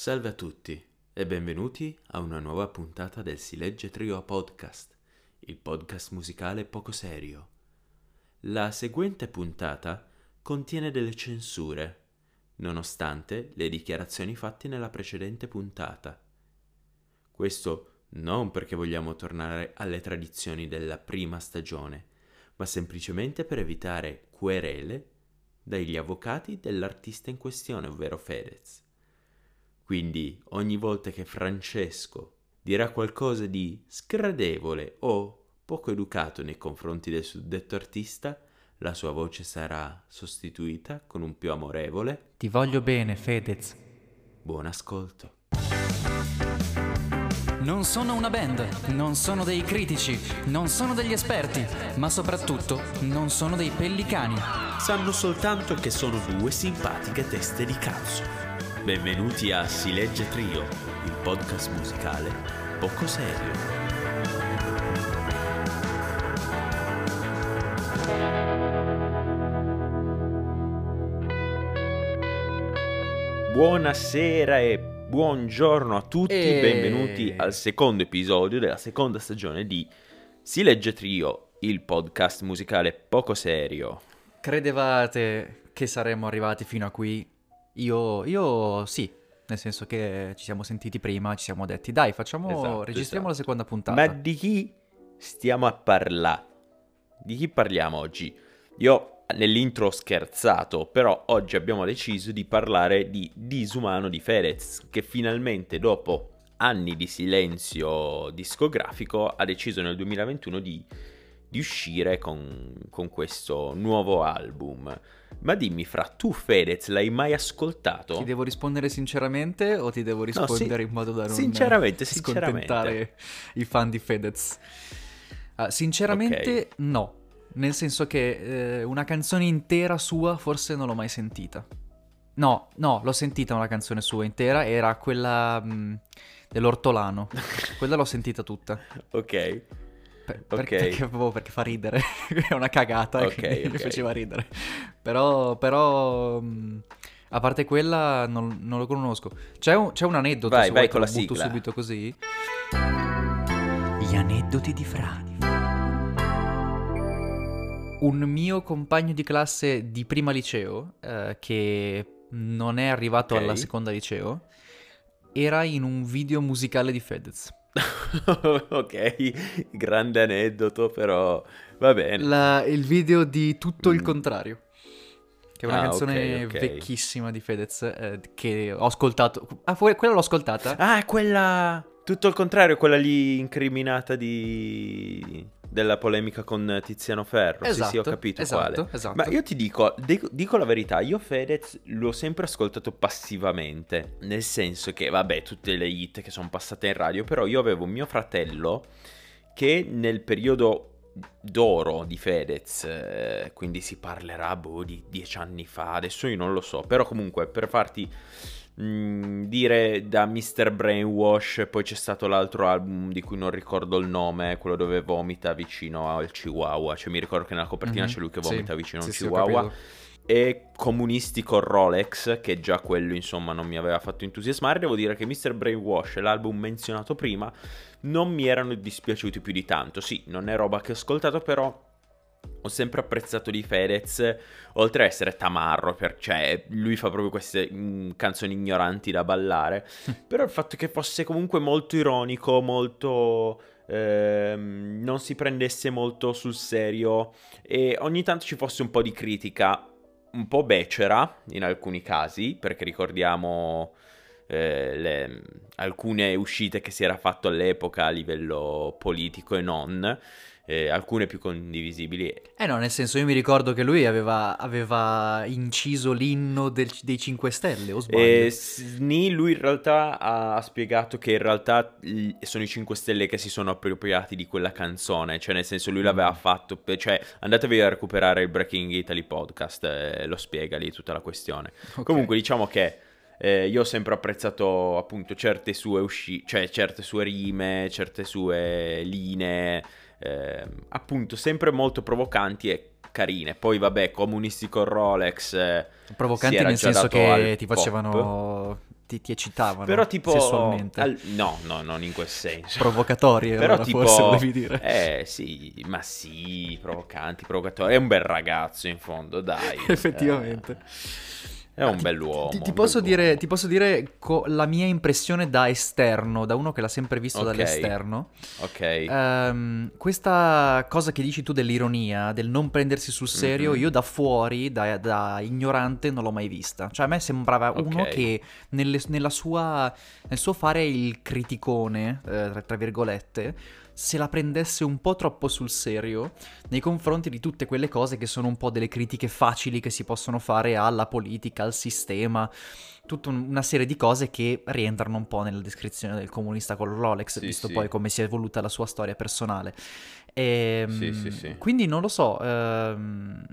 Salve a tutti e benvenuti a una nuova puntata del Si legge Trio Podcast, il podcast musicale poco serio. La seguente puntata contiene delle censure, nonostante le dichiarazioni fatte nella precedente puntata. Questo non perché vogliamo tornare alle tradizioni della prima stagione, ma semplicemente per evitare querele dagli avvocati dell'artista in questione, ovvero Fedez. Quindi ogni volta che Francesco dirà qualcosa di sgradevole o poco educato nei confronti del suddetto artista, la sua voce sarà sostituita con un più amorevole Ti voglio bene, Fedez. buon ascolto. Non sono una band, non sono dei critici, non sono degli esperti, ma soprattutto non sono dei pellicani. Sanno soltanto che sono due simpatiche teste di cazzo. Benvenuti a Si legge Trio, il podcast musicale poco serio. Buonasera e buongiorno a tutti, E- benvenuti al secondo episodio della seconda stagione di Si legge Trio, il podcast musicale poco serio. Credevate che saremmo arrivati fino a qui? Io, io sì, nel senso che ci siamo sentiti prima, ci siamo detti dai, facciamo, Esatto, registriamo esatto. la seconda puntata. Ma di chi stiamo a parlare? Di chi parliamo oggi? Io nell'intro ho scherzato, però oggi abbiamo deciso di parlare di Disumano di Fedez, che finalmente dopo anni di silenzio discografico ha deciso nel 2021 di, di uscire con, con questo nuovo album. Ma dimmi, fra tu Fedez l'hai mai ascoltato? Ti devo rispondere sinceramente o ti devo rispondere in modo da non sinceramente, scontentare i fan di Fedez? Ah, sinceramente no, nel senso che eh, una canzone intera sua forse non l'ho mai sentita. No, no, l'ho sentita una canzone sua intera, era quella mh, dell'ortolano. quella l'ho sentita tutta. Ok. Per- per- Ok. perché, proprio perché fa ridere, è una cagata, Ok, quindi mi faceva ridere. Però, però, mh, a parte quella, non, non lo conosco. C'è un, c'è un aneddoto, Vai, se vai vuoi con lo la butto sigla. subito così. Gli aneddoti di Fra. Un mio compagno di classe di prima liceo, eh, che non è arrivato alla seconda liceo, era in un video musicale di Fedez. ok, grande aneddoto, però va bene. La- il video di Tutto il Mm. contrario. Che è una Ah, canzone ok, ok. vecchissima di Fedez eh, che ho ascoltato. Ah, fu- quella l'ho ascoltata? Ah, quella... Tutto il contrario, quella lì incriminata di... della polemica con Tiziano Ferro. sì, sì, ho Esatto, capito esatto, quale. esatto. Ma io ti dico, dico, dico la verità, io Fedez l'ho sempre ascoltato passivamente, nel senso che, vabbè, tutte le hit che sono passate in radio, però io avevo mio fratello che nel periodo d'oro di Fedez, eh, quindi si parlerà boh, di dieci anni fa, adesso io non lo so, però comunque per farti mh, dire da Mr. Brainwash, poi c'è stato l'altro album di cui non ricordo il nome, quello dove vomita vicino al Chihuahua, cioè mi ricordo che nella copertina Mhm, c'è lui che sì, vomita vicino a un sì, sì, Chihuahua. e Comunisti con Rolex, che già quello insomma non mi aveva fatto entusiasmare. Devo dire che Mr. Brainwash, l'album menzionato prima, non mi erano dispiaciuti più di tanto. Sì, non è roba che ho ascoltato, però ho sempre apprezzato di Fedez, oltre a essere tamarro, per, cioè lui fa proprio queste mm, canzoni ignoranti da ballare, però il fatto che fosse comunque molto ironico, molto... ehm, non si prendesse molto sul serio e ogni tanto ci fosse un po' di critica, un po' becera in alcuni casi, perché ricordiamo eh, le- alcune uscite che si era fatto all'epoca a livello politico e non, eh, alcune più condivisibili. Eh no, nel senso io mi ricordo che lui aveva, aveva inciso l'inno del- dei 5 Stelle, o sbaglio? E Sni, lui in realtà ha, spiegato che in realtà sono i 5 Stelle che si sono appropriati di quella canzone, cioè nel senso lui l'aveva fatto, per- cioè andatevi a recuperare il Breaking Italy podcast, eh, lo spiega lì tutta la questione. Ok. Comunque diciamo che eh, io ho sempre apprezzato appunto certe sue uscite, cioè certe sue rime, certe sue linee, ehm, appunto sempre molto provocanti e carine. Poi vabbè, comunisti con Rolex... eh, Provocanti nel senso che ti pop. facevano ti, ti eccitavano Però tipo... sessualmente. al- no, no, non in quel senso. Provocatorie, Però allora, tipo... forse volevi dire. Eh sì, ma sì, provocanti, provocatori. È un bel ragazzo in fondo, dai. Effettivamente. Eh, è un bell'uomo. Ti, ti posso bell'uomo. dire, ti posso dire co- la mia impressione da esterno, da uno che l'ha sempre visto Ok. dall'esterno. Ok. Ehm, questa cosa che dici tu dell'ironia, del non prendersi sul serio, Mhm. io da fuori, da, da ignorante, non l'ho mai vista. Cioè, a me sembrava uno Ok. che nelle- nella sua, nel suo fare il criticone, eh, tra, tra virgolette, se la prendesse un po' troppo sul serio nei confronti di tutte quelle cose che sono un po' delle critiche facili che si possono fare alla politica, al sistema, tutta un- una serie di cose che rientrano un po' nella descrizione del comunista con Rolex, Sì, visto sì. poi come si è evoluta la sua storia personale. Ehm, Sì, sì, sì. Quindi non lo so. ehm,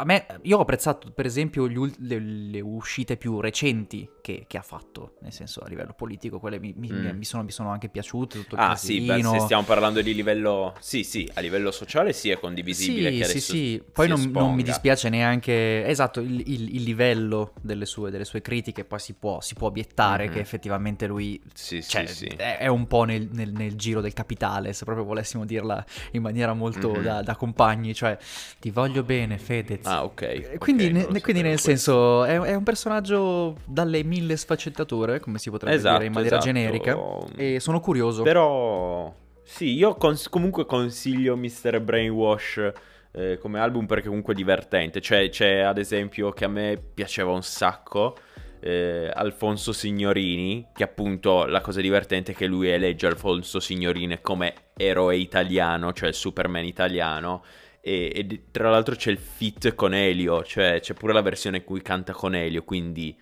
a me, io ho apprezzato per esempio ul- le, le uscite più recenti che, che ha fatto, nel senso a livello politico, quelle mi, mi- Mm. mi sono, mi sono anche piaciute. Tutto il Ah sì, beh, casino. se stiamo parlando di livello... Sì, sì, a livello sociale sì è condivisibile Sì, che sì, sì. Poi non, non mi dispiace neanche. Esatto, il, il- il livello delle sue, delle sue critiche. Poi si può, si può obiettare Mhm. che effettivamente lui. Sì, Cioè, sì, sì. È, un po' nel, nel- nel giro del capitale, se proprio volessimo dirla in maniera molto Mhm. da, da compagni. Cioè, ti voglio bene, Fedez. Ah, ok. Quindi, non ne- quindi nel senso è, è un personaggio dalle mille sfaccettature, come si potrebbe Esatto, dire in maniera esatto. generica. E sono curioso. Però sì, io cons- comunque consiglio Mr. Brainwash eh, come album perché comunque è divertente. Cioè, c'è ad esempio che a me piaceva un sacco eh, Alfonso Signorini, che appunto la cosa divertente è che lui elegge Alfonso Signorini come eroe italiano, cioè il Superman italiano. E, e tra l'altro c'è il feat con Elio, cioè c'è pure la versione in cui canta con Elio, quindi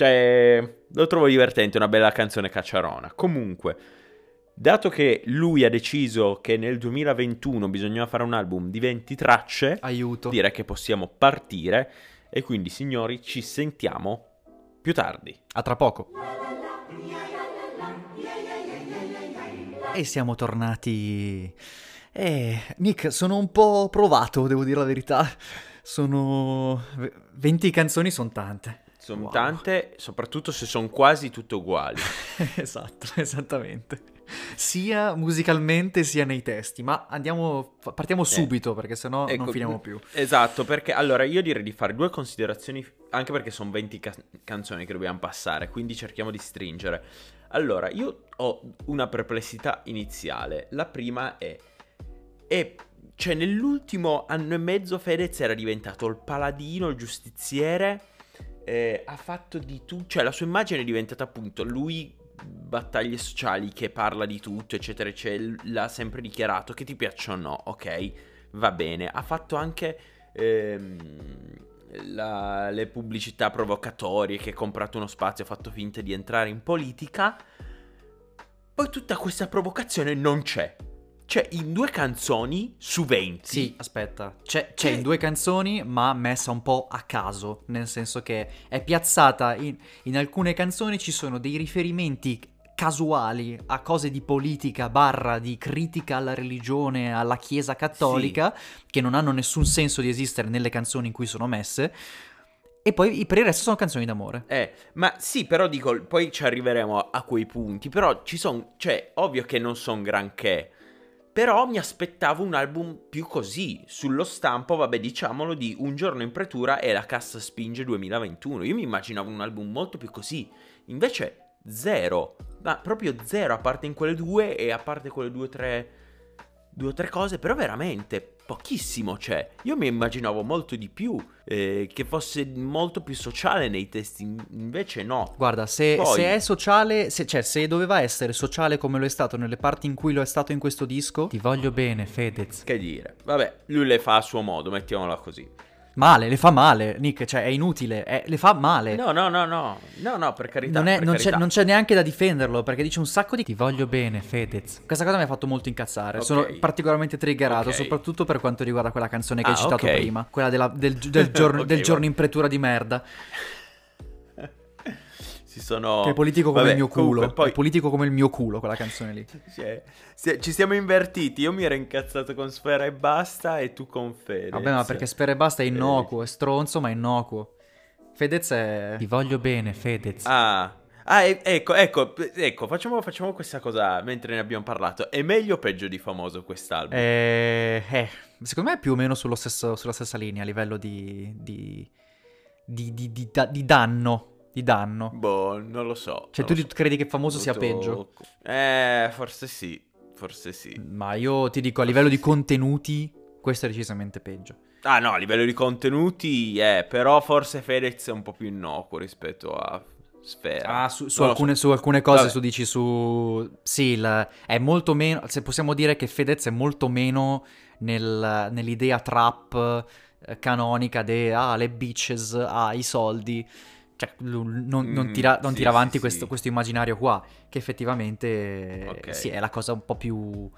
cioè, lo trovo divertente, una bella canzone cacciarona. Comunque, dato che lui ha deciso che nel 2021 bisognava fare un album di 20 tracce, Aiuto. direi che possiamo partire. E quindi, signori, ci sentiamo più tardi. A tra poco. E siamo tornati. Eh, Nick, sono un po' provato, devo dire la verità. Sono. 20 canzoni sono tante. Sono Wow. tante, soprattutto se sono quasi tutte uguali. esatto, esattamente. Sia musicalmente sia nei testi. Ma andiamo. Partiamo subito perché sennò non Ecco, finiamo più. Esatto, perché allora io direi di fare due considerazioni, anche perché sono 20 ca- canzoni che dobbiamo passare, quindi cerchiamo di stringere. Allora, io ho una perplessità iniziale. La prima è... è cioè, nell'ultimo anno e mezzo Fedez era diventato il paladino, il giustiziere, eh, ha fatto di tutto, cioè la sua immagine è diventata appunto lui battaglie sociali che parla di tutto, eccetera, eccetera, l'ha sempre dichiarato che ti piacciono o no, ok, va bene, ha fatto anche ehm, la- le pubblicità provocatorie che ha comprato uno spazio, ha fatto finta di entrare in politica, poi tutta questa provocazione non c'è. Cioè, in due canzoni su 20. Sì, aspetta, c'è, c'è Che- in due canzoni, ma messa un po' a caso, nel senso che è piazzata in, in alcune canzoni ci sono dei riferimenti casuali a cose di politica barra di critica alla religione, alla chiesa cattolica, che non hanno nessun senso di esistere nelle canzoni in cui sono messe, e poi per il resto sono canzoni d'amore. Eh, ma sì, però dico, poi ci arriveremo a, a quei punti, però ci sono, cioè, ovvio che non sono granché, però mi aspettavo un album più così, sullo stampo, vabbè, diciamolo, di Un giorno in pretura e La cassa spinge 2021, io mi immaginavo un album molto più così, invece zero, ma proprio zero, a parte in quelle due e a parte quelle due o tre, due o tre cose, però veramente pochissimo c'è. Io mi immaginavo molto di più, eh, che fosse molto più sociale nei testi, in- invece no. Guarda, se, Poi- se è sociale, se, cioè se doveva essere sociale come lo è stato nelle parti in cui lo è stato in questo disco, ti voglio bene, Fedez. Che dire, vabbè, lui le fa a suo modo, mettiamola così. Male, le fa male, Nick, cioè è inutile, è- le fa male. No, no, no, no, no, no, per carità. Non, è- per non c'è, carità. non c'è neanche da difenderlo perché dice un sacco di ti voglio bene, Fedez. Questa cosa mi ha fatto molto incazzare. Ok. Sono particolarmente triggerato, Ok. soprattutto per quanto riguarda quella canzone che Ah, hai citato ok. prima, quella della- del, del giorno, del giorno in pretura di merda. Si sono... Che è politico come Vabbè, il mio culo. comunque, poi È politico come il mio culo quella canzone lì. Cioè, se- ci siamo invertiti. Io mi ero incazzato con Sfera e basta, e tu con Fedez. Vabbè, ma perché Spera e Basta è innocuo, è stronzo, ma è innocuo. Fedez è... Ti voglio bene, Fedez. Ah, Ah, ecco, ecco, ecco, facciamo, facciamo, questa cosa mentre ne abbiamo parlato. È meglio o peggio di famoso quest'album? Eh, eh secondo me è più o meno stesso, sulla stessa linea a livello di, di, di, di, di danno. Di danno. Boh, non lo so. Cioè, tu so. credi che famoso sia peggio? Eh, forse sì. Forse sì. Ma io ti dico, a livello di contenuti, questo è decisamente peggio. Ah no, a livello di contenuti, eh, però forse Fedez è un po' più innocuo rispetto a Sfera. Ah, su, su, alcune, so. su alcune, cose Vabbè. tu dici su... Sì, il, è molto meno... Se possiamo dire che Fedez è molto meno nel, nell'idea trap eh, canonica de... Ah, le bitches, ah, i soldi. Cioè, non, non, mm, tira, non sì, tira, avanti sì, questo, sì. questo, immaginario qua, che effettivamente okay. sì, è la cosa un po' più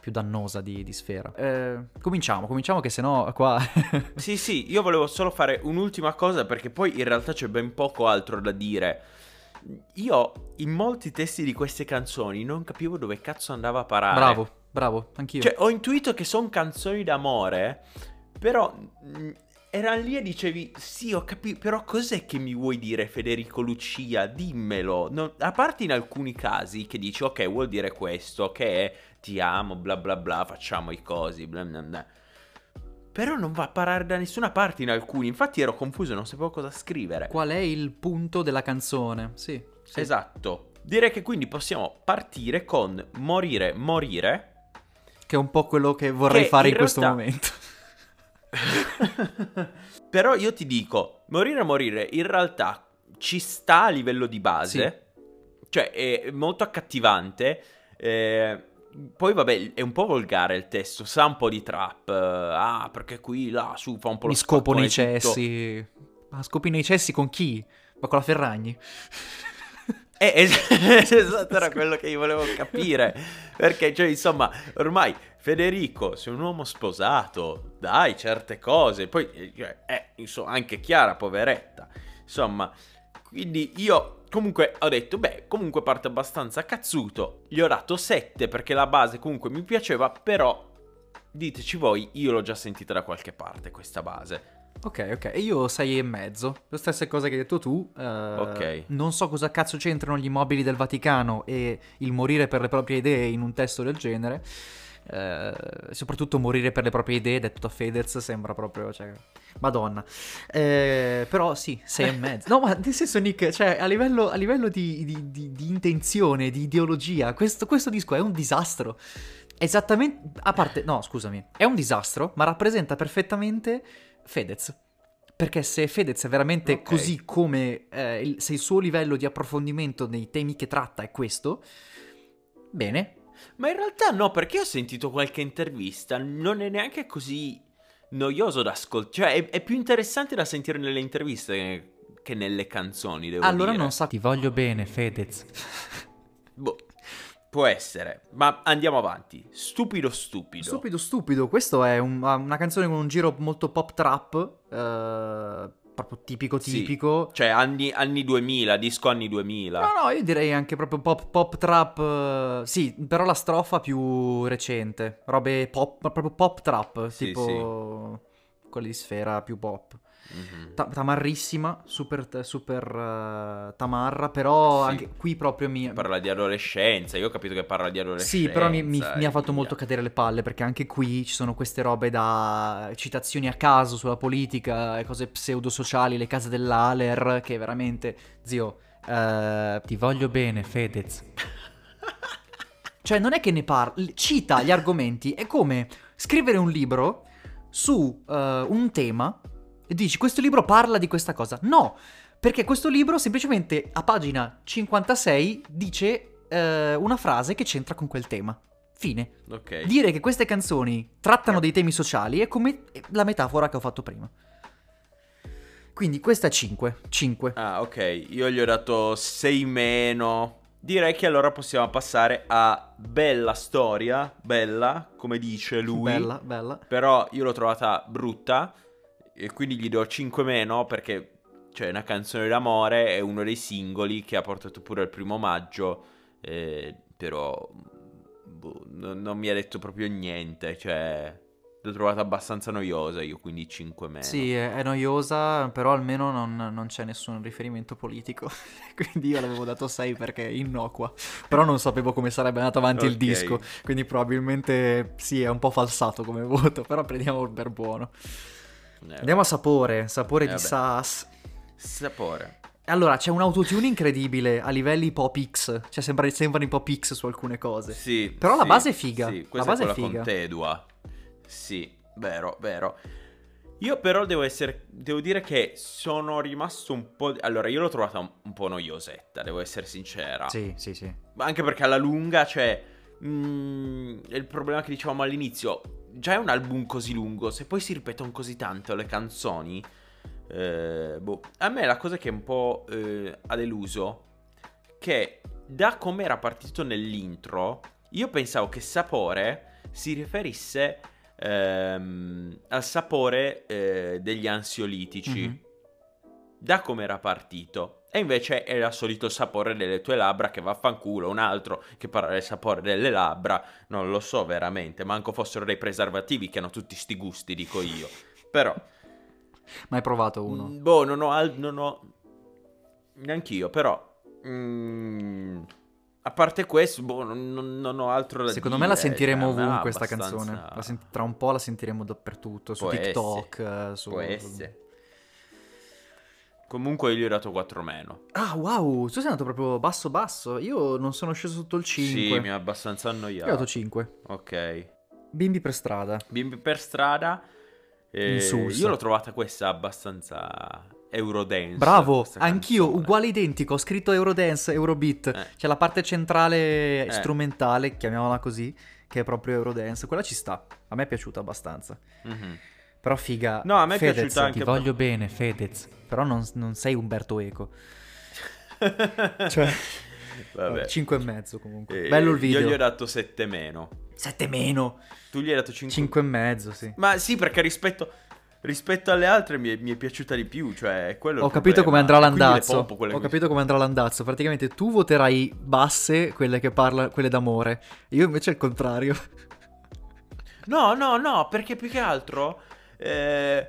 più dannosa di, di Sfera. Eh, cominciamo, cominciamo che sennò qua... sì, sì, io volevo solo fare un'ultima cosa perché poi in realtà c'è ben poco altro da dire. Io in molti testi di queste canzoni non capivo dove cazzo andava a parare. Bravo, bravo, anch'io. Cioè, ho intuito che sono canzoni d'amore, però erano lì e dicevi, sì, ho capito, però cos'è che mi vuoi dire Federico Lucia? Dimmelo. Non, a parte in alcuni casi che dici, ok, vuol dire questo, che è ti amo, bla bla bla, facciamo i cosi, bla bla bla. Però non va a parare da nessuna parte in alcuni. Infatti ero confuso, non sapevo cosa scrivere. Qual è il punto della canzone? Sì. sì. Esatto. Direi che quindi possiamo partire con Morire, Morire. Che è un po' quello che vorrei che fare in, in realtà... questo momento. Però io ti dico, Morire, Morire in realtà ci sta a livello di base. Sì. Cioè è molto accattivante. Eh, poi vabbè, è un po' volgare il testo, sa un po' di trap. Ah, perché qui, là, su, fa un po' lo Mi scopo nei cessi. Ma scopi nei cessi con chi? Ma con la Ferragni? Eh, esatto, era quello che io volevo capire. Perché, cioè, insomma, ormai Federico, sei un uomo sposato, dai, certe cose. Poi, eh, cioè, eh, insomma, anche Chiara, poveretta. Insomma, quindi io Comunque ho detto, beh, comunque parte abbastanza cazzuto. Gli ho dato 7 perché la base comunque mi piaceva, però diteci voi, io l'ho già sentita da qualche parte questa base. Ok, ok, e io 6 e mezzo. Le stesse cose che hai detto tu. Uh, ok. Non so cosa cazzo c'entrano gli immobili del Vaticano e il morire per le proprie idee in un testo del genere. Eh, soprattutto morire per le proprie idee, detto da Fedez, sembra proprio, cioè, madonna. Eh, però sì, sei e mezzo. No, ma nel senso, Nick, cioè, a livello, a livello di, di, di, di, intenzione, di ideologia, questo, questo disco è un disastro. Esattamente, a parte, no, scusami, è un disastro, ma rappresenta perfettamente Fedez. Perché se Fedez è veramente okay. così come eh, il, se il suo livello di approfondimento nei temi che tratta è questo, bene, ma in realtà no, perché ho sentito qualche intervista, non è neanche così noioso da ascoltare, cioè è, è, più interessante da sentire nelle interviste che nelle canzoni, devo allora dire. non sa, ti voglio bene, Fedez. boh. Può essere, ma andiamo avanti. Stupido, stupido. Stupido, stupido. Questo è un, una canzone con un giro molto pop trap. Eh, proprio tipico tipico. Sì. Cioè anni, anni, 2000, disco anni 2000. No, no, io direi anche proprio pop, pop trap. Uh, sì, però la strofa più recente. Robe pop, proprio pop trap, sì, tipo sì. quelli di sfera più pop. Mm-hmm. Ta- tamarrissima, super, super uh, tamarra, però sì. anche qui proprio mi... Parla di adolescenza, io ho capito che parla di adolescenza. Sì, però mi, mi, mi ha fatto molto cadere le palle, perché anche qui ci sono queste robe da citazioni a caso sulla politica e cose pseudo-sociali, le case dell'Aler, che veramente, zio, uh, ti voglio bene, Fedez. cioè, non è che ne parla, cita gli argomenti, è come scrivere un libro su uh, un tema e dici questo libro parla di questa cosa. No, perché questo libro semplicemente a pagina 56 dice eh, una frase che c'entra con quel tema. Fine. Okay. Dire che queste canzoni trattano dei temi sociali è come la metafora che ho fatto prima. Quindi questa è 5. 5. Ah, ok. Io gli ho dato 6 meno. Direi che allora possiamo passare a bella storia, bella, come dice lui. Bella, bella. Però io l'ho trovata brutta e quindi gli do 5 meno perché cioè una canzone d'amore è uno dei singoli che ha portato pure il primo maggio, eh, però boh, non, non, mi ha detto proprio niente, cioè L'ho trovata abbastanza noiosa io, quindi 5 meno. Sì, è, è noiosa, però almeno non, non c'è nessun riferimento politico. quindi io l'avevo dato 6 perché è innocua. Però non sapevo come sarebbe andato avanti il Ok. disco. Quindi probabilmente sì, è un po' falsato come voto. Però prendiamo per buono. Eh, Andiamo a sapore. Sapore Eh, di vabbè. SAS. Sapore. Allora, c'è un autotune incredibile a livelli pop X. Cioè, sembra, sembrano i pop X su alcune cose. Sì. Però la sì, base è figa. Sì, La questa base è è figa. con Tedua. Sì, vero, vero. Io però devo essere, devo dire che sono rimasto un po'... Allora, io l'ho trovata un, un po' noiosetta, devo essere sincera. Sì, sì, sì. Ma Anche perché alla lunga, cioè... mm, è il problema che dicevamo all'inizio. Già è un album così lungo, se poi si ripetono così tanto le canzoni... eh, boh. A me la cosa che un po' eh, ha deluso... Che da come era partito nell'intro, io pensavo che sapore si riferisse ehm, al sapore eh, degli ansiolitici. Mhm. Da come era partito. E invece era il solito sapore delle tue labbra che vaffanculo, un altro che parla del sapore delle labbra, non lo so veramente, manco fossero dei preservativi che hanno tutti sti gusti, dico io. Però, Mai provato uno. mm, boh, non ho, al- non ho... Neanch'io, però... mm, a parte questo, boh, non, non- ho altro da Secondo dire. me la sentiremo cioè, ovunque è sta abbastanza- canzone. La sen- tra un po' la sentiremo dappertutto, su Può TikTok, eh, su... Può essere. Comunque io gli ho dato 4 meno. Ah, wow, tu sei andato proprio basso basso. Io non sono sceso sotto il 5. Sì, mi ha abbastanza Io ho annoiato. dato 5. Ok. Bimbi per strada. Bimbi per strada. eh, io l'ho trovata questa abbastanza Eurodance. Bravo, anch'io, canzone. uguale identico. Ho scritto Eurodance, Eurobeat. Eh. C'è la parte centrale Eh. strumentale, chiamiamola così, che è proprio Eurodance. Quella ci sta. A me è piaciuta abbastanza. Mhm. Però figa. No, a me è Fedez, piaciuta anche Ti voglio bene, Fedez. Però non, non sei Umberto Eco. Cioè, Vabbè. 5 e mezzo comunque. Eh, Bello il video. Io gli ho dato 7 meno. 7 meno. Tu gli hai dato 5. 5 e mezzo, sì. Ma sì, perché rispetto, rispetto alle altre mi è, mi è piaciuta di più. Cioè, quello Ho capito come andrà l'andazzo. pompo Ho capito come andrà l'andazzo. Praticamente tu voterai basse, quelle che parla, quelle d'amore. Io invece il contrario. No, no, no, perché più che altro... eh,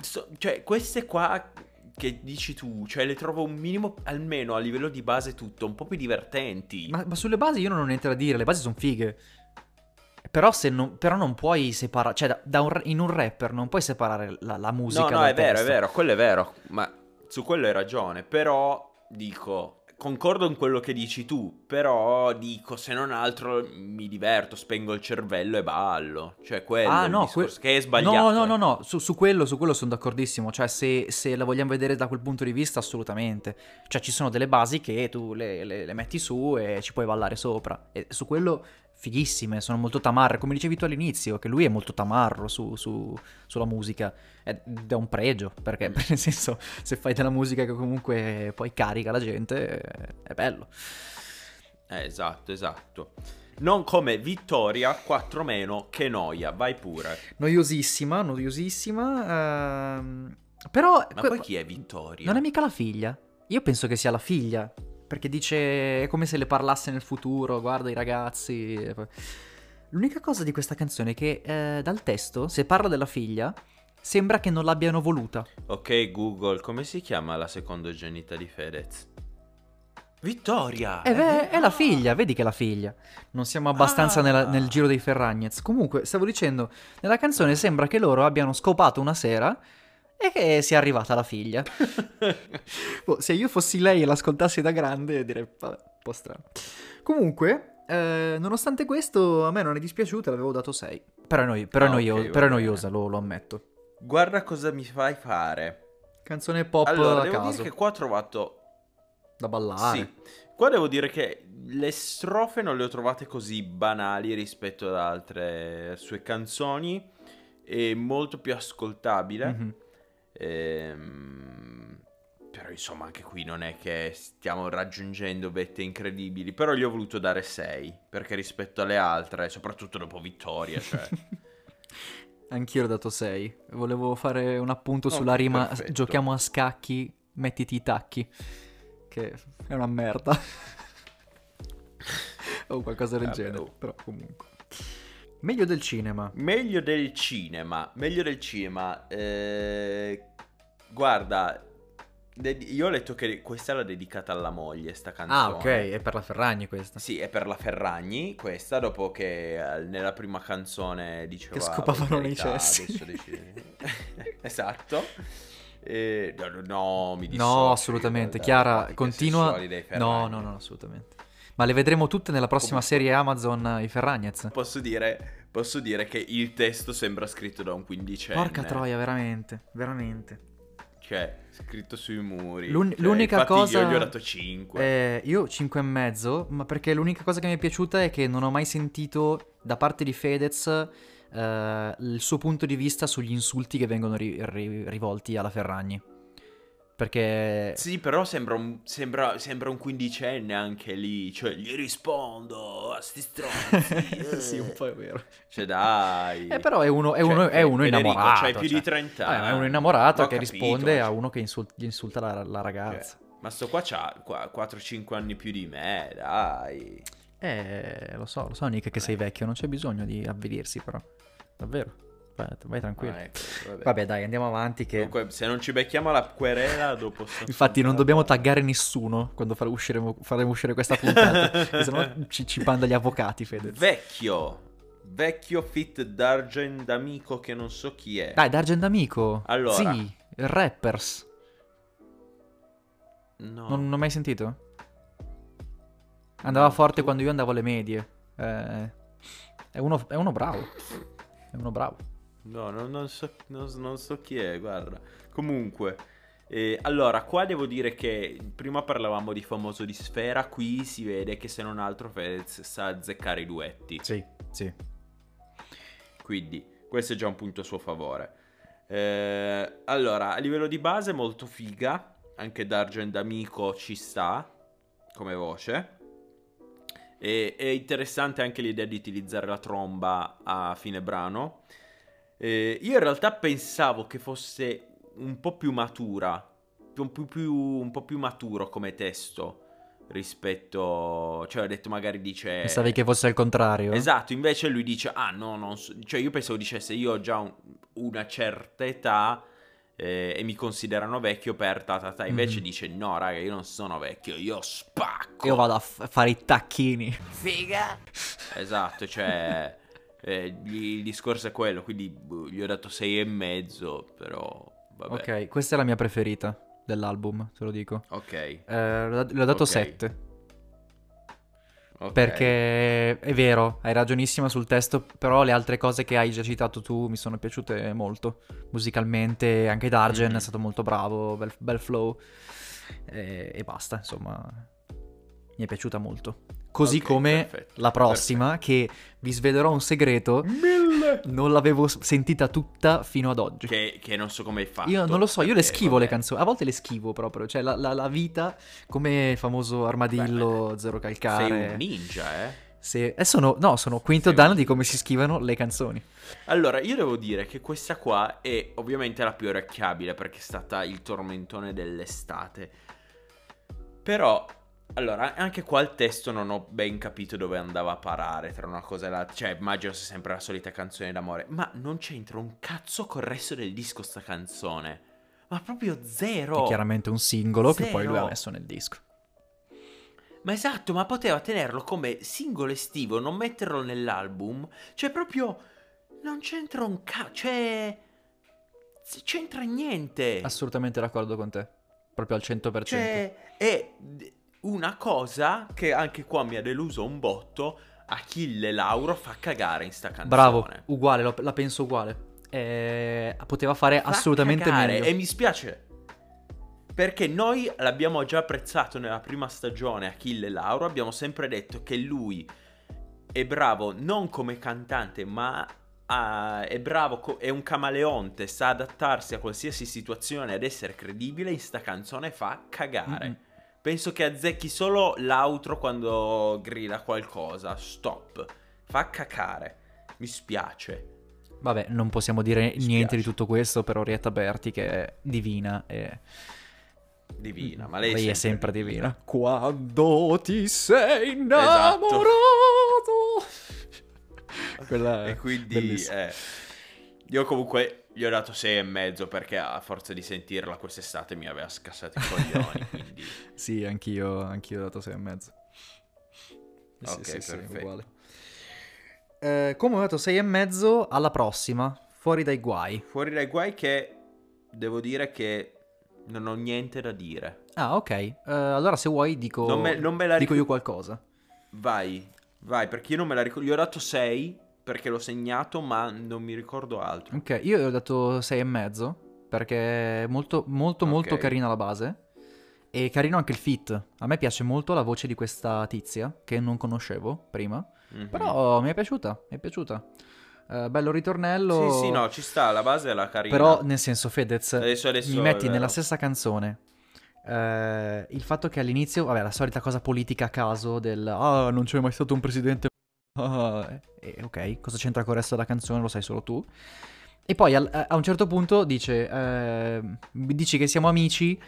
so- cioè, queste qua che dici tu, cioè le trovo un minimo, almeno a livello di base tutto, un po' più divertenti. Ma, ma sulle basi io non ho niente da dire, le basi sono fighe. Però, se non, però non puoi separare, cioè da, da un in un rapper non puoi separare la, la musica No, no, è vero, è testo. vero, quello è vero, ma su quello hai ragione, però dico, concordo in quello che dici tu, però dico, se non altro mi diverto, spengo il cervello e ballo, cioè quello Ah, no, que- che è sbagliato. No, no, no, no, su, su quello, su quello sono d'accordissimo. Cioè, se, se la vogliamo vedere da quel punto di vista, assolutamente. Cioè, ci sono delle basi che tu le, le- le metti su e ci puoi ballare sopra. E su quello, fighissime, sono molto tamarre. Come dicevi tu all'inizio, che lui è molto tamarro su, su- sulla musica. Ed è un pregio, perché, nel senso, se fai della musica che comunque poi carica la gente, è bello. Eh, esatto, esatto. Non come Vittoria 4 meno, che noia, vai pure. Noiosissima, noiosissima. ehm, però... Ma poi chi è Vittoria? Non è mica la figlia. Io penso che sia la figlia. Perché dice. È come se le parlasse nel futuro. Guarda i ragazzi. L'unica cosa di questa canzone è che eh, dal testo, se parla della figlia, sembra che non l'abbiano voluta. Ok, Google, come si chiama la secondogenita di Fedez? Vittoria! E beh, è la figlia, vedi che è la figlia. Non siamo abbastanza Ah. nella- nel giro dei Ferragnez. Comunque, stavo dicendo, nella canzone sembra che loro abbiano scopato una sera e che sia arrivata la figlia. Boh, se io fossi lei e l'ascoltassi da grande, direi, vabbè, un po' strano. Comunque, eh, nonostante questo, a me non è dispiaciuta, l'avevo dato 6. Però è, noi- però è Ah, ok, noio- va però è noiosa, lo, lo ammetto. Guarda cosa mi fai fare. Canzone pop allora, a devo caso, dire che qua ho trovato... da ballare. Sì. Qua devo dire che le strofe non le ho trovate così banali rispetto ad altre sue canzoni. E molto più ascoltabile. Mhm. Ehm, però insomma anche qui non è che stiamo raggiungendo vette incredibili. Però gli ho voluto dare 6. Perché rispetto alle altre, soprattutto dopo Vittoria, cioè... Anch'io ho dato 6. Volevo fare un appunto sulla rima perfetto. giochiamo a scacchi, mettiti i tacchi. Che è una merda. o qualcosa del Vabbè, genere, oh. però comunque. Meglio del cinema. Meglio del cinema. Meglio del cinema. Eh, guarda, io ho letto che questa era dedicata alla moglie, sta canzone. Ah, ok, è per la Ferragni questa. Sì, è per la Ferragni questa, dopo che eh, nella prima canzone diceva... Che scopavano nei cessi. esatto. Eh, no, no, mi dissocio. No, assolutamente. Chiara, continua... No, no, no, assolutamente. Ma le vedremo tutte nella prossima serie Amazon i Ferragnez. Posso dire, posso dire che il testo sembra scritto da un quindicenne. Porca troia, veramente, veramente. Cioè, scritto sui muri. L'un- cioè, l'unica cosa... Io gli ho dato 5. Eh, io 5 e mezzo, ma perché l'unica cosa che mi è piaciuta è che non ho mai sentito da parte di Fedez eh, il suo punto di vista sugli insulti che vengono ri- ri- rivolti alla Ferragni. Perché... Sì, però sembra un, sembra, sembra un quindicenne anche lì. Cioè, gli rispondo a sti stronzi. Eh. sì, un po' è vero. Cioè, dai. Eh, però è uno, è uno, cioè, è uno innamorato. C'hai più cioè. di 30 anni. Eh, è uno innamorato che capito, risponde cioè. a uno che insult- gli insulta la, la ragazza. Cioè, ma sto qua c'ha 4-5 anni più di me, dai. Eh, lo so, lo so Nick che sei vecchio, non c'è bisogno di avvilirsi però. Davvero. Vai, tranquillo. Ah, ecco, vabbè. vabbè. dai, andiamo avanti. Che... Comunque, se non ci becchiamo alla querela, dopo. Infatti, non dobbiamo taggare nessuno quando faremo uscire, faremo uscire questa puntata. se no ci, ci panda gli avvocati, Fede. Vecchio. Vecchio fit Dargen d'amico che non so chi è. Dai, Dargen d'amico. Allora. Sì, rappers. No. Non, non ho mai sentito? Andava no, forte tu... quando io andavo alle medie. Eh, è, uno, è uno bravo. È uno bravo. No, non, non, so, non, non, so, chi è, guarda. Comunque, eh, allora, qua devo dire che prima parlavamo di famoso di Sfera, qui si vede che se non altro Fedez sa azzeccare i duetti. Sì, sì. Quindi, questo è già un punto a suo favore. Eh, allora, a livello di base molto figa, anche Dargen D'Amico ci sta come voce. E, è interessante anche l'idea di utilizzare la tromba a fine brano. Eh, io in realtà pensavo che fosse un po' più matura, un, più, più, un po' più maturo come testo rispetto... Cioè, ho detto magari dice... Pensavi che fosse il contrario? Esatto, invece lui dice, ah no, non so... Cioè, io pensavo dicesse, io ho già un, una certa età eh, e mi considerano vecchio per ta ta ta. Invece mm. dice, no raga, io non sono vecchio, io spacco. Io vado a f- fare i tacchini. Figa! Esatto, cioè... Eh, il discorso è quello, quindi boh, gli ho dato sei e mezzo, però vabbè. Ok, questa è la mia preferita dell'album, te lo dico. Ok. Eh, le ho dato 7. Okay. Okay. Perché è vero, hai ragionissima sul testo, però le altre cose che hai già citato tu mi sono piaciute molto. Musicalmente, anche Dargen mm-hmm. è stato molto bravo, bel, bel flow. E, e, basta, insomma, mi è piaciuta molto. Così okay, come perfetto, la prossima, perfetto. che vi svelerò un segreto. Mille! Non l'avevo sentita tutta fino ad oggi. Che, che non so come hai fatto. Io non lo so, io le schivo vabbè. le canzoni. A volte le schivo proprio. Cioè, la, la, la vita, come il famoso armadillo Beh, zero calcare. Sei un ninja, eh? Se... Eh, sono, no, sono quinto danno di come si schivano le canzoni. Allora, io devo dire che questa qua è ovviamente la più orecchiabile perché è stata il tormentone dell'estate. Però allora, anche qua il testo non ho ben capito dove andava a parare tra una cosa e l'altra. Cioè, immagino sia sempre la solita canzone d'amore. Ma non c'entra un cazzo col resto del disco sta canzone. Ma proprio zero. È chiaramente un singolo zero. che poi lui ha messo nel disco. Ma esatto, ma poteva tenerlo come singolo estivo, non metterlo nell'album. Cioè, proprio... Non c'entra un cazzo. Cioè... C'entra niente. Assolutamente d'accordo con te. Proprio al 100%. Cioè, è una cosa che anche qua mi ha deluso un botto. Achille Lauro fa cagare in sta canzone. Bravo, uguale, lo, la penso uguale. Eh, poteva fare fa assolutamente cagare, meglio. E mi spiace. Perché noi l'abbiamo già apprezzato nella prima stagione Achille Lauro. Abbiamo sempre detto che lui è bravo non come cantante, ma uh, è bravo, co- è un camaleonte, sa adattarsi a qualsiasi situazione ed essere credibile. In sta canzone fa cagare. Mm-hmm. Penso che azzecchi solo l'outro quando grida qualcosa. Stop. Fa cacare. Mi spiace. Vabbè, non possiamo dire niente di tutto questo per Orietta Berti che è divina e... Divina, ma lei, lei è sempre divina. divina. Quando ti sei innamorato. Esatto. Quella e quindi io comunque gli ho dato 6 e mezzo perché a forza di sentirla quest'estate mi aveva scassato i coglioni. quindi... sì, anch'io, anch'io ho dato 6 e mezzo. Ok, sì, sì, perfetto. uguale. Eh, come ho dato 6 e mezzo alla prossima, fuori dai guai. Fuori dai guai che devo dire che non ho niente da dire. Ah, ok. Uh, allora se vuoi dico, non me, non me la dico ric- io qualcosa. Vai, vai, perché io non me la ricordo. Gli ho dato 6 perché l'ho segnato, ma non mi ricordo altro. Ok, io gli ho dato 6 e mezzo perché è molto, molto, okay. molto carina la base. E carino anche il fit. A me piace molto la voce di questa tizia, che non conoscevo prima. Mm-hmm. Però mi è piaciuta, mi è piaciuta. Uh, bello ritornello. Sì, sì, no, ci sta, la base è la carina. Però, nel senso, Fedez, adesso, adesso mi metti nella stessa canzone uh, il fatto che all'inizio, vabbè, la solita cosa politica a caso del ah, non c'è mai stato un presidente. Ah, eh, ok, cosa c'entra con il resto della canzone? Lo sai solo tu. E poi al, a un certo punto dice: eh, Dici che siamo amici.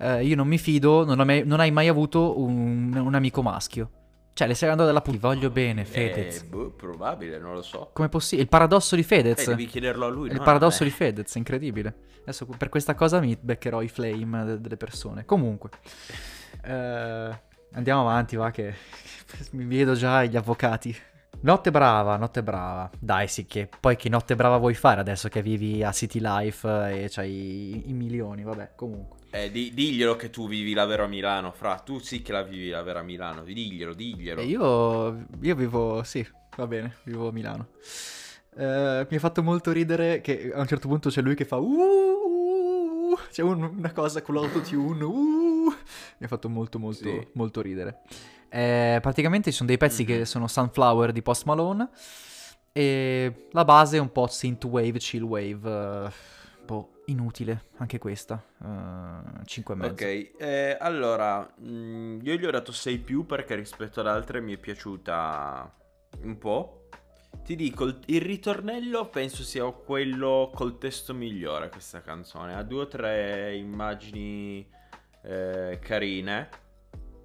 Eh, io non mi fido, non, mai, non hai mai avuto un, un amico maschio. Cioè, le stai andando dalla Ti voglio bene, Fedez. Eh, boh, probabile, non lo so. Come possibile? Il paradosso di Fedez. Eh, devi chiederlo a lui. Il no, paradosso di Fedez, incredibile. Adesso per questa cosa mi beccherò i flame de- delle persone. Comunque. Eh, andiamo avanti, va che mi vedo già gli avvocati. Notte brava, notte brava. Dai, sì, che poi che notte brava vuoi fare adesso che vivi a City Life e c'hai i, i milioni, vabbè, comunque. Eh, di, diglielo che tu vivi la vera Milano, fra. Tu sì che la vivi la vera Milano. Diglielo, diglielo. E io, io vivo, sì, va bene, vivo a Milano. Uh, mi ha fatto molto ridere che a un certo punto c'è lui che fa uh, uh, c'è un, una cosa con l'autotune uh, mi ha fatto molto molto sì. molto ridere eh, praticamente ci sono dei pezzi mm-hmm. che sono Sunflower di Post Malone e la base è un po' synthwave, chillwave uh, boh inutile anche questa. Uh, 5 e mezzo. Ok, eh, allora mh, mm, io gli ho dato 6 più perché rispetto ad altre mi è piaciuta un po'. Ti dico, il, il ritornello penso sia quello col testo migliore questa canzone. Ha due o tre immagini eh, carine,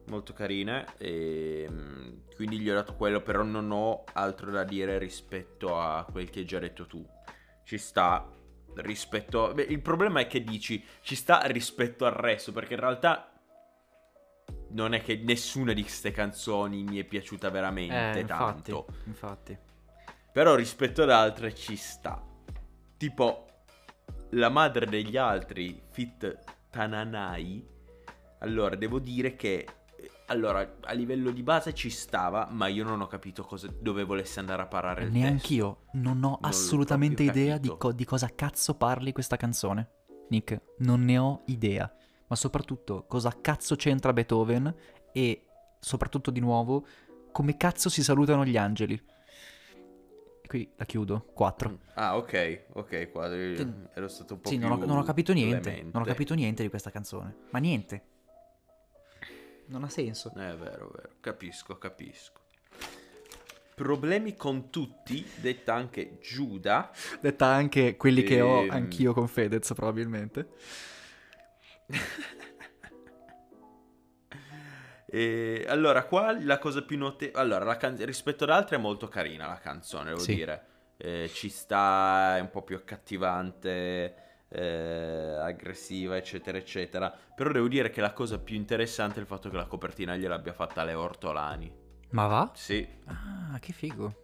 molto carine, e mm, quindi gli ho dato quello, però non ho altro da dire rispetto a quel che hai già detto tu. Ci sta, rispetto... Beh, il problema è che dici ci sta rispetto al resto, perché in realtà non è che nessuna di queste canzoni mi è piaciuta veramente eh, infatti, tanto. Infatti. Però rispetto ad altre ci sta. Tipo la madre degli altri, Fit Tananai. Allora, devo dire che allora, a livello di base ci stava, ma io non ho capito cosa, dove volesse andare a parare il Neanch'io, non ho non assolutamente idea di, co- di cosa cazzo parli questa canzone. Nick, non ne ho idea. Ma soprattutto, cosa cazzo c'entra Beethoven e, soprattutto di nuovo, come cazzo si salutano gli angeli. Qui la chiudo, 4. Mm. Ah, ok, ok, qua ero stato un po' sì, più non ho, non ho capito niente, non ho capito niente di questa canzone, ma niente. Non ha senso. È vero, vero. Capisco, capisco. Problemi con tutti, detta anche Giuda. Detta anche quelli e... che ho ehm. anch'io con Fedez, probabilmente. e allora, qua la cosa più notevole... Allora, can... rispetto ad altre è molto carina la canzone, devo sì. dire. Eh, ci sta, è un po' più accattivante eh, aggressiva, eccetera, eccetera. Però devo dire che la cosa più interessante è il fatto che la copertina gliel'abbia fatta Leo Ortolani. Ma va? Sì. Ah, che figo.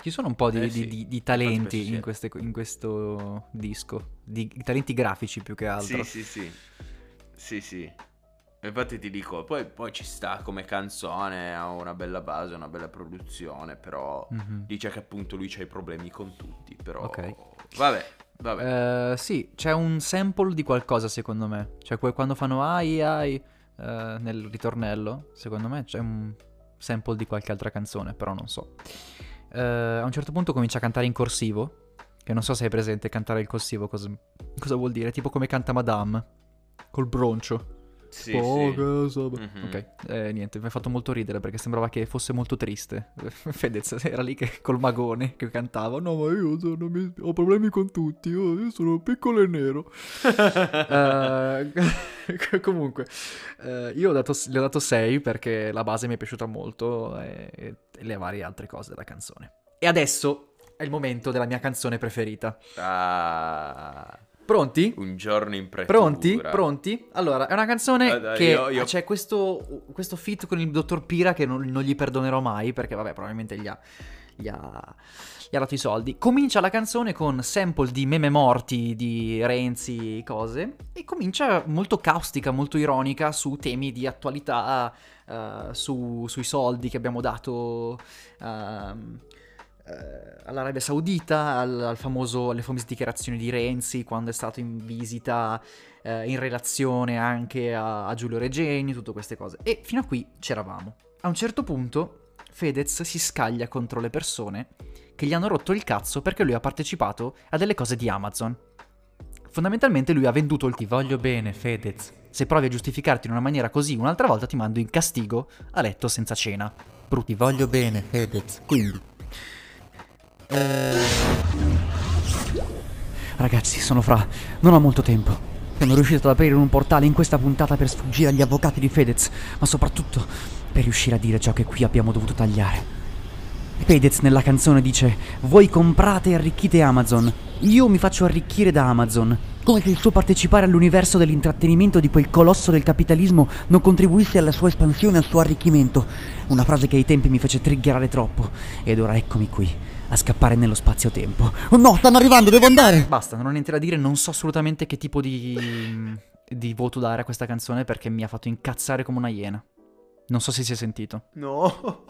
Ci sono un po' di, eh, sì. di, di talenti in, queste, in, questo disco, di talenti grafici più che altro. Sì, sì, sì. Sì, sì. Infatti ti dico, poi, poi, ci sta come canzone, ha una bella base, una bella produzione, però mm-hmm. dice che appunto lui c'ha i problemi con tutti, però... Ok. Vabbè, Vabbè. Uh, sì, c'è un sample di qualcosa secondo me. Cioè quando fanno ai ai uh, nel ritornello, secondo me c'è un sample di qualche altra canzone, però non so. Uh, a un certo punto comincia a cantare in corsivo, che non so se hai presente cantare il corsivo cosa, cosa vuol dire, tipo come canta Madame, col broncio. Sì, Poca sì. Mm-hmm. Ok, eh, niente, mi ha fatto molto ridere perché sembrava che fosse molto triste. Fedez era lì che, col magone che cantava. No, ma io sono, mi, ho problemi con tutti. Io, io sono piccolo e nero. uh, comunque, uh, io ho dato, le ho dato 6 perché la base mi è piaciuta molto e, e le varie altre cose della canzone. E adesso è il momento della mia canzone preferita. Ah, Pronti? un giorno in pretura. Pronti? Pronti? Allora, è una canzone Ah, dai, che io- io- c'è questo, questo feat con il dottor Pira che non, non gli perdonerò mai perché, vabbè, probabilmente gli ha, gli ha- gli ha dato i soldi. Comincia la canzone con sample di meme morti di Renzi, cose, e comincia molto caustica, molto ironica su temi di attualità, eh, su- sui soldi che abbiamo dato. eh, all'Arabia Saudita, al, al famoso, alle famose dichiarazioni di Renzi quando è stato in visita eh, in relazione anche a, a Giulio Regeni, tutte queste cose. E fino a qui c'eravamo. A un certo punto Fedez si scaglia contro le persone che gli hanno rotto il cazzo perché lui ha partecipato a delle cose di Amazon. Fondamentalmente lui ha venduto il ti voglio bene, Fedez. Se provi a giustificarti in una maniera così un'altra volta ti mando in castigo a letto senza cena. Brutti, voglio bene, Fedez. Quindi Ragazzi, sono fra. Non ho molto tempo. Sono riuscito ad aprire un portale in questa puntata per sfuggire agli avvocati di Fedez, ma soprattutto per riuscire a dire ciò che qui abbiamo dovuto tagliare. Fedez nella canzone dice: Voi comprate e arricchite Amazon. Io mi faccio arricchire da Amazon. Come se il suo partecipare all'universo dell'intrattenimento di quel colosso del capitalismo non contribuisse alla sua espansione e al suo arricchimento. Una frase che ai tempi mi fece triggerare troppo. Ed ora eccomi qui, a scappare nello spazio-tempo. Oh no, stanno arrivando, devo andare! Basta, non ho niente da dire, non so assolutamente che tipo di. di voto dare a questa canzone perché mi ha fatto incazzare come una iena. Non so se si è sentito. No.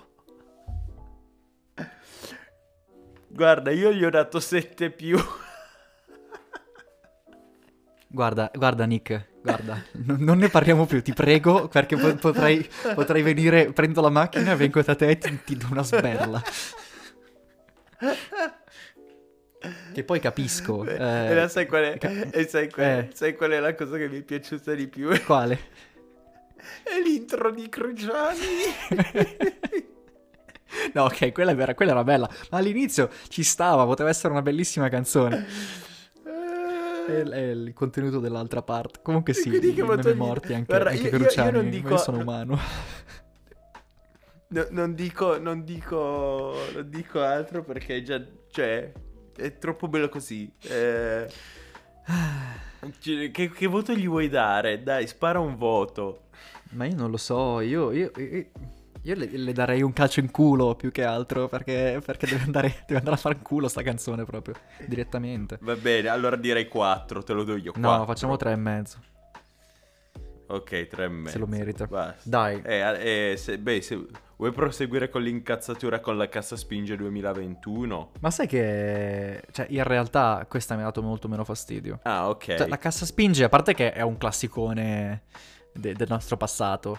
Guarda, io gli ho dato 7 più. Guarda, guarda Nick, guarda, non, non ne parliamo più, ti prego, perché po- potrei, potrei venire, prendo la macchina, vengo da te e ti, ti do una sberla. Che poi capisco. eh, e la sai qual è? ca- e sai qual, è? eh. sai qual è la cosa che mi è piaciuta di più? Quale? È l'intro di Cruciani. No, ok, quella, è vera, quella era bella, ma all'inizio ci stava, poteva essere una bellissima canzone. È, è il contenuto dell'altra parte. Comunque sì, i meme morti anche, Guarda, anche io- io- io Cruciani, non dico- io sono umano. No, non dico, non dico, non dico altro perché è già, cioè, è troppo bello così. Eh, cioè, che, che voto gli vuoi dare? Dai, spara un voto. Ma io non lo so, io, io, io- io le, le darei un calcio in culo più che altro perché, perché deve, andare, deve andare a fare in culo sta canzone proprio, direttamente. Va bene, allora direi 4, te lo do io. No, quattro. facciamo tre e mezzo, Ok, 3 e mezzo. se lo merita. Basta. Dai, Eh, eh, se, beh, se vuoi proseguire con l'incazzatura con la cassa spinge 2021? ma sai che... Cioè, in realtà questa mi ha dato molto meno fastidio. Ah, ok. Cioè, la cassa spinge, a parte che è un classicone de- del nostro passato,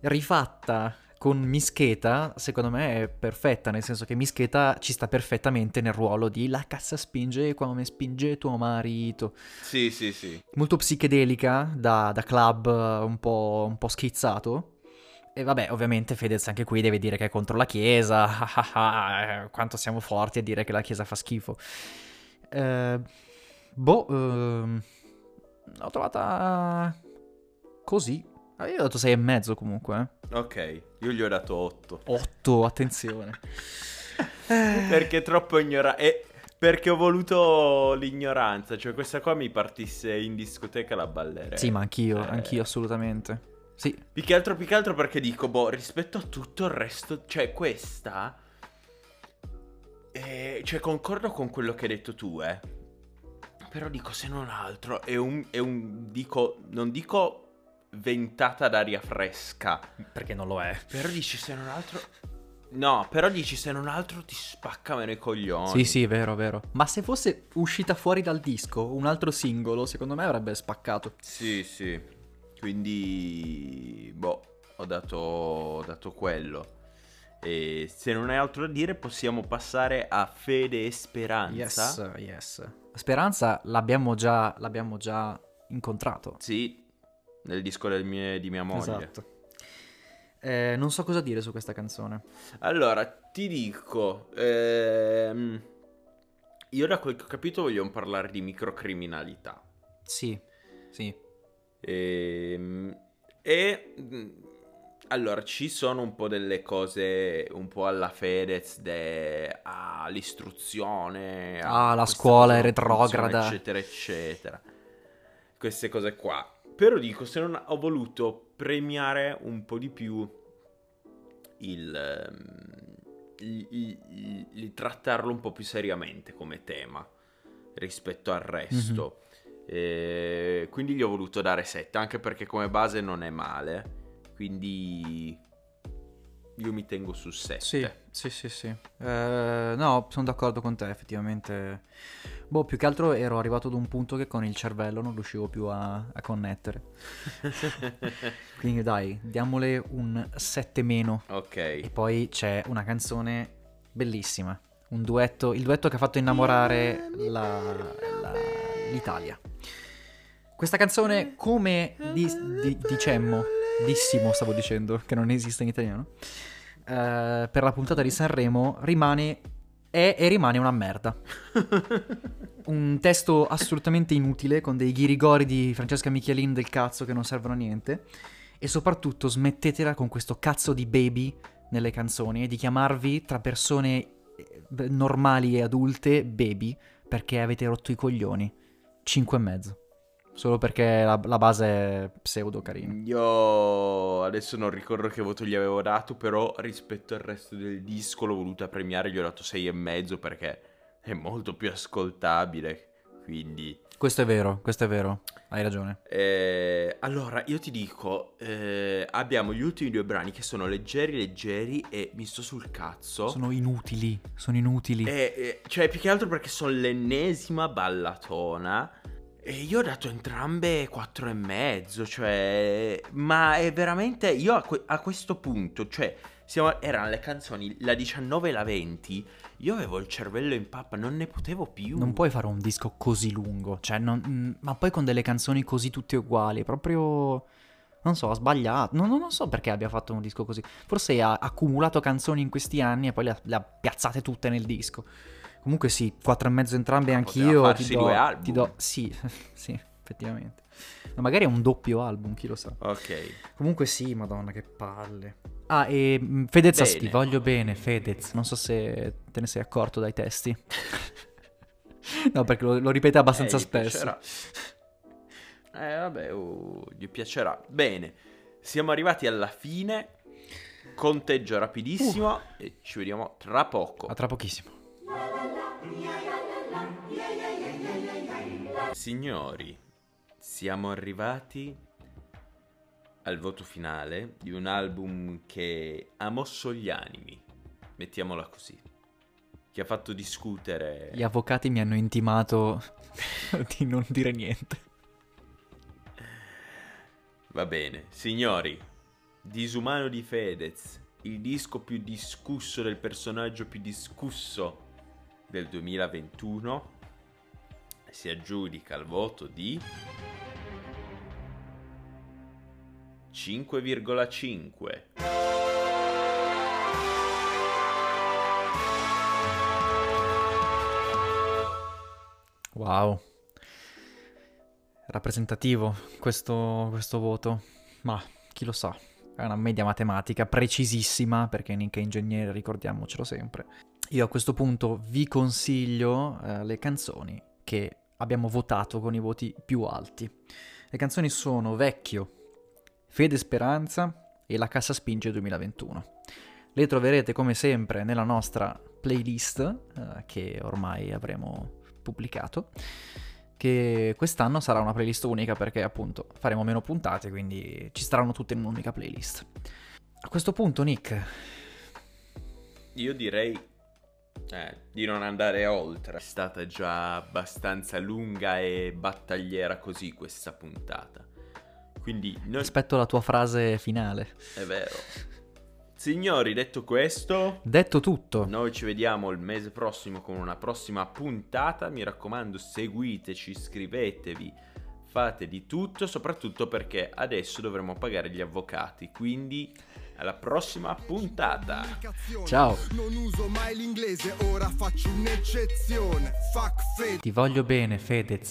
rifatta con Mischeta, secondo me è perfetta, nel senso che Mischeta ci sta perfettamente nel ruolo di la cassa spinge come spinge tuo marito. Sì, sì, sì. Molto psichedelica, da, da club eh, un po', un po' schizzato. E vabbè, ovviamente Fedez anche qui deve dire che è contro la Chiesa. ah, ah, ah, eh, Quanto siamo forti a dire che la Chiesa fa schifo. Eh, boh, ehm, l'ho trovata così. Ah, Io ho dato 6 e mezzo comunque. Ok, io gli ho dato 8. 8, attenzione. Perché è troppo ignorante. Perché ho voluto l'ignoranza. Cioè, questa qua mi partisse in discoteca la ballerei. Sì, ma anch'io, Eh, anch'io assolutamente. Sì, Più che altro, più che altro perché dico, boh, rispetto a tutto il resto, cioè questa... eh, cioè, concordo con quello che hai detto tu, eh. Però dico, se non altro, è un... È un dico, non dico ventata d'aria fresca. perché non lo è. Però dici, se non altro... No, però dici, se non altro ti spacca meno i coglioni. Sì, sì, vero, vero. Ma se fosse uscita fuori dal disco un altro singolo, secondo me avrebbe spaccato. Sì, sì. Quindi, boh, ho dato, ho dato quello. E se non hai altro da dire, possiamo passare a Fede e Speranza. Yes, yes. Speranza l'abbiamo già, l'abbiamo già incontrato. Sì, nel disco del mie- di mia moglie. Esatto. Eh, non so cosa dire su questa canzone. Allora, ti dico, ehm, io da quel che ho capito voglio parlare di microcriminalità. Sì, sì. Ehm, E, mh, allora, ci sono un po' delle cose un po' alla Fedez, de... ah, l'istruzione, ah, la scuola è retrograda, eccetera, eccetera. Queste cose qua. Però dico, se non ho voluto premiare un po' di più il, il, il, il trattarlo un po' più seriamente come tema rispetto al resto. Mm-hmm. E quindi gli ho voluto dare 7, anche perché come base non è male quindi io mi tengo su 7. Sì, sì, sì, sì. Eh, no, sono d'accordo con te, effettivamente. Boh, più che altro ero arrivato ad un punto che con il cervello non riuscivo più a, a connettere. Quindi dai, diamole un 7 meno. Ok. E poi c'è una canzone bellissima. Un duetto, il duetto che ha fatto innamorare la, la, l'Italia. Questa canzone, come di, di, dicemmo dissimo stavo dicendo, che non esiste in italiano, uh, per la puntata di Sanremo rimane è e rimane una merda. un testo assolutamente inutile, con dei ghirigori di Francesca Michelin del cazzo che non servono a niente. E soprattutto smettetela con questo cazzo di baby nelle canzoni e di chiamarvi tra persone eh, normali e adulte baby perché avete rotto i coglioni. Cinque e mezzo. Solo perché la, la, base è pseudo carina. Io adesso non ricordo che voto gli avevo dato, però rispetto al resto del disco l'ho voluta premiare, gli ho dato 6,5 perché è molto più ascoltabile. Quindi... Questo è vero, questo è vero, hai ragione. Eh, allora, io ti dico, eh, abbiamo gli ultimi due brani che sono leggeri, leggeri e mi sto sul cazzo. Sono inutili, sono inutili. Eh, eh cioè, più che altro perché sono l'ennesima ballatona e io ho dato entrambe 4 e mezzo, cioè... Ma è veramente... Io a, que- a questo punto, cioè... Siamo, erano le canzoni la 19 e la 20. Io avevo il cervello in pappa, non ne potevo più. Non puoi fare un disco così lungo, cioè, non, mm, ma poi con delle canzoni così tutte uguali. Proprio. Non so, ha sbagliato. Non, non, so perché abbia fatto un disco così. Forse ha accumulato canzoni in questi anni e poi le ha, le ha piazzate tutte nel disco. Comunque sì, 4,5 entrambe anch'io. Ti do, due album. ti do... Sì, sì, effettivamente. Ma magari è un doppio album, chi lo sa. Ok. Comunque sì, madonna, che palle. Ah, e mm, Fedez, ti voglio bene, Fedez. Non so se te ne sei accorto dai testi. no, perché lo, lo ripete abbastanza eh, spesso. Piacerà. Eh, vabbè, uh, gli piacerà. Bene, siamo arrivati alla fine. Conteggio rapidissimo uh. e ci vediamo tra poco. A tra pochissimo. Signori, siamo arrivati al voto finale di un album che ha mosso gli animi, mettiamola così, che ha fatto discutere... Gli avvocati mi hanno intimato di non dire niente. Va bene, signori, Disumano di Fedez, il disco più discusso del personaggio più discusso del 2021 si aggiudica il voto di 5,5. Wow. Rappresentativo questo, questo voto. Ma chi lo sa. È una media matematica precisissima perché Nick è ingegnere, ricordiamocelo sempre. Io a questo punto vi consiglio eh, le canzoni che abbiamo votato con i voti più alti. Le canzoni sono Vecchio, Fede Speranza e La Cassa Spinge 2021. Le troverete come sempre nella nostra playlist eh, che ormai avremo pubblicato che quest'anno sarà una playlist unica perché appunto faremo meno puntate, quindi ci staranno tutte in un'unica playlist. A questo punto, Nick. Io direi eh, di non andare oltre. È stata già abbastanza lunga e battagliera così questa puntata. Quindi noi... Aspetto la tua frase finale. È vero. Signori, detto questo, detto tutto, noi ci vediamo il mese prossimo con una prossima puntata. Mi raccomando, seguiteci, iscrivetevi, fate di tutto, soprattutto perché adesso dovremo pagare gli avvocati. Quindi alla prossima puntata. Ciao. Non uso mai l'inglese, ora faccio un'eccezione. Fuck Fedez. Ti voglio bene, Fedez.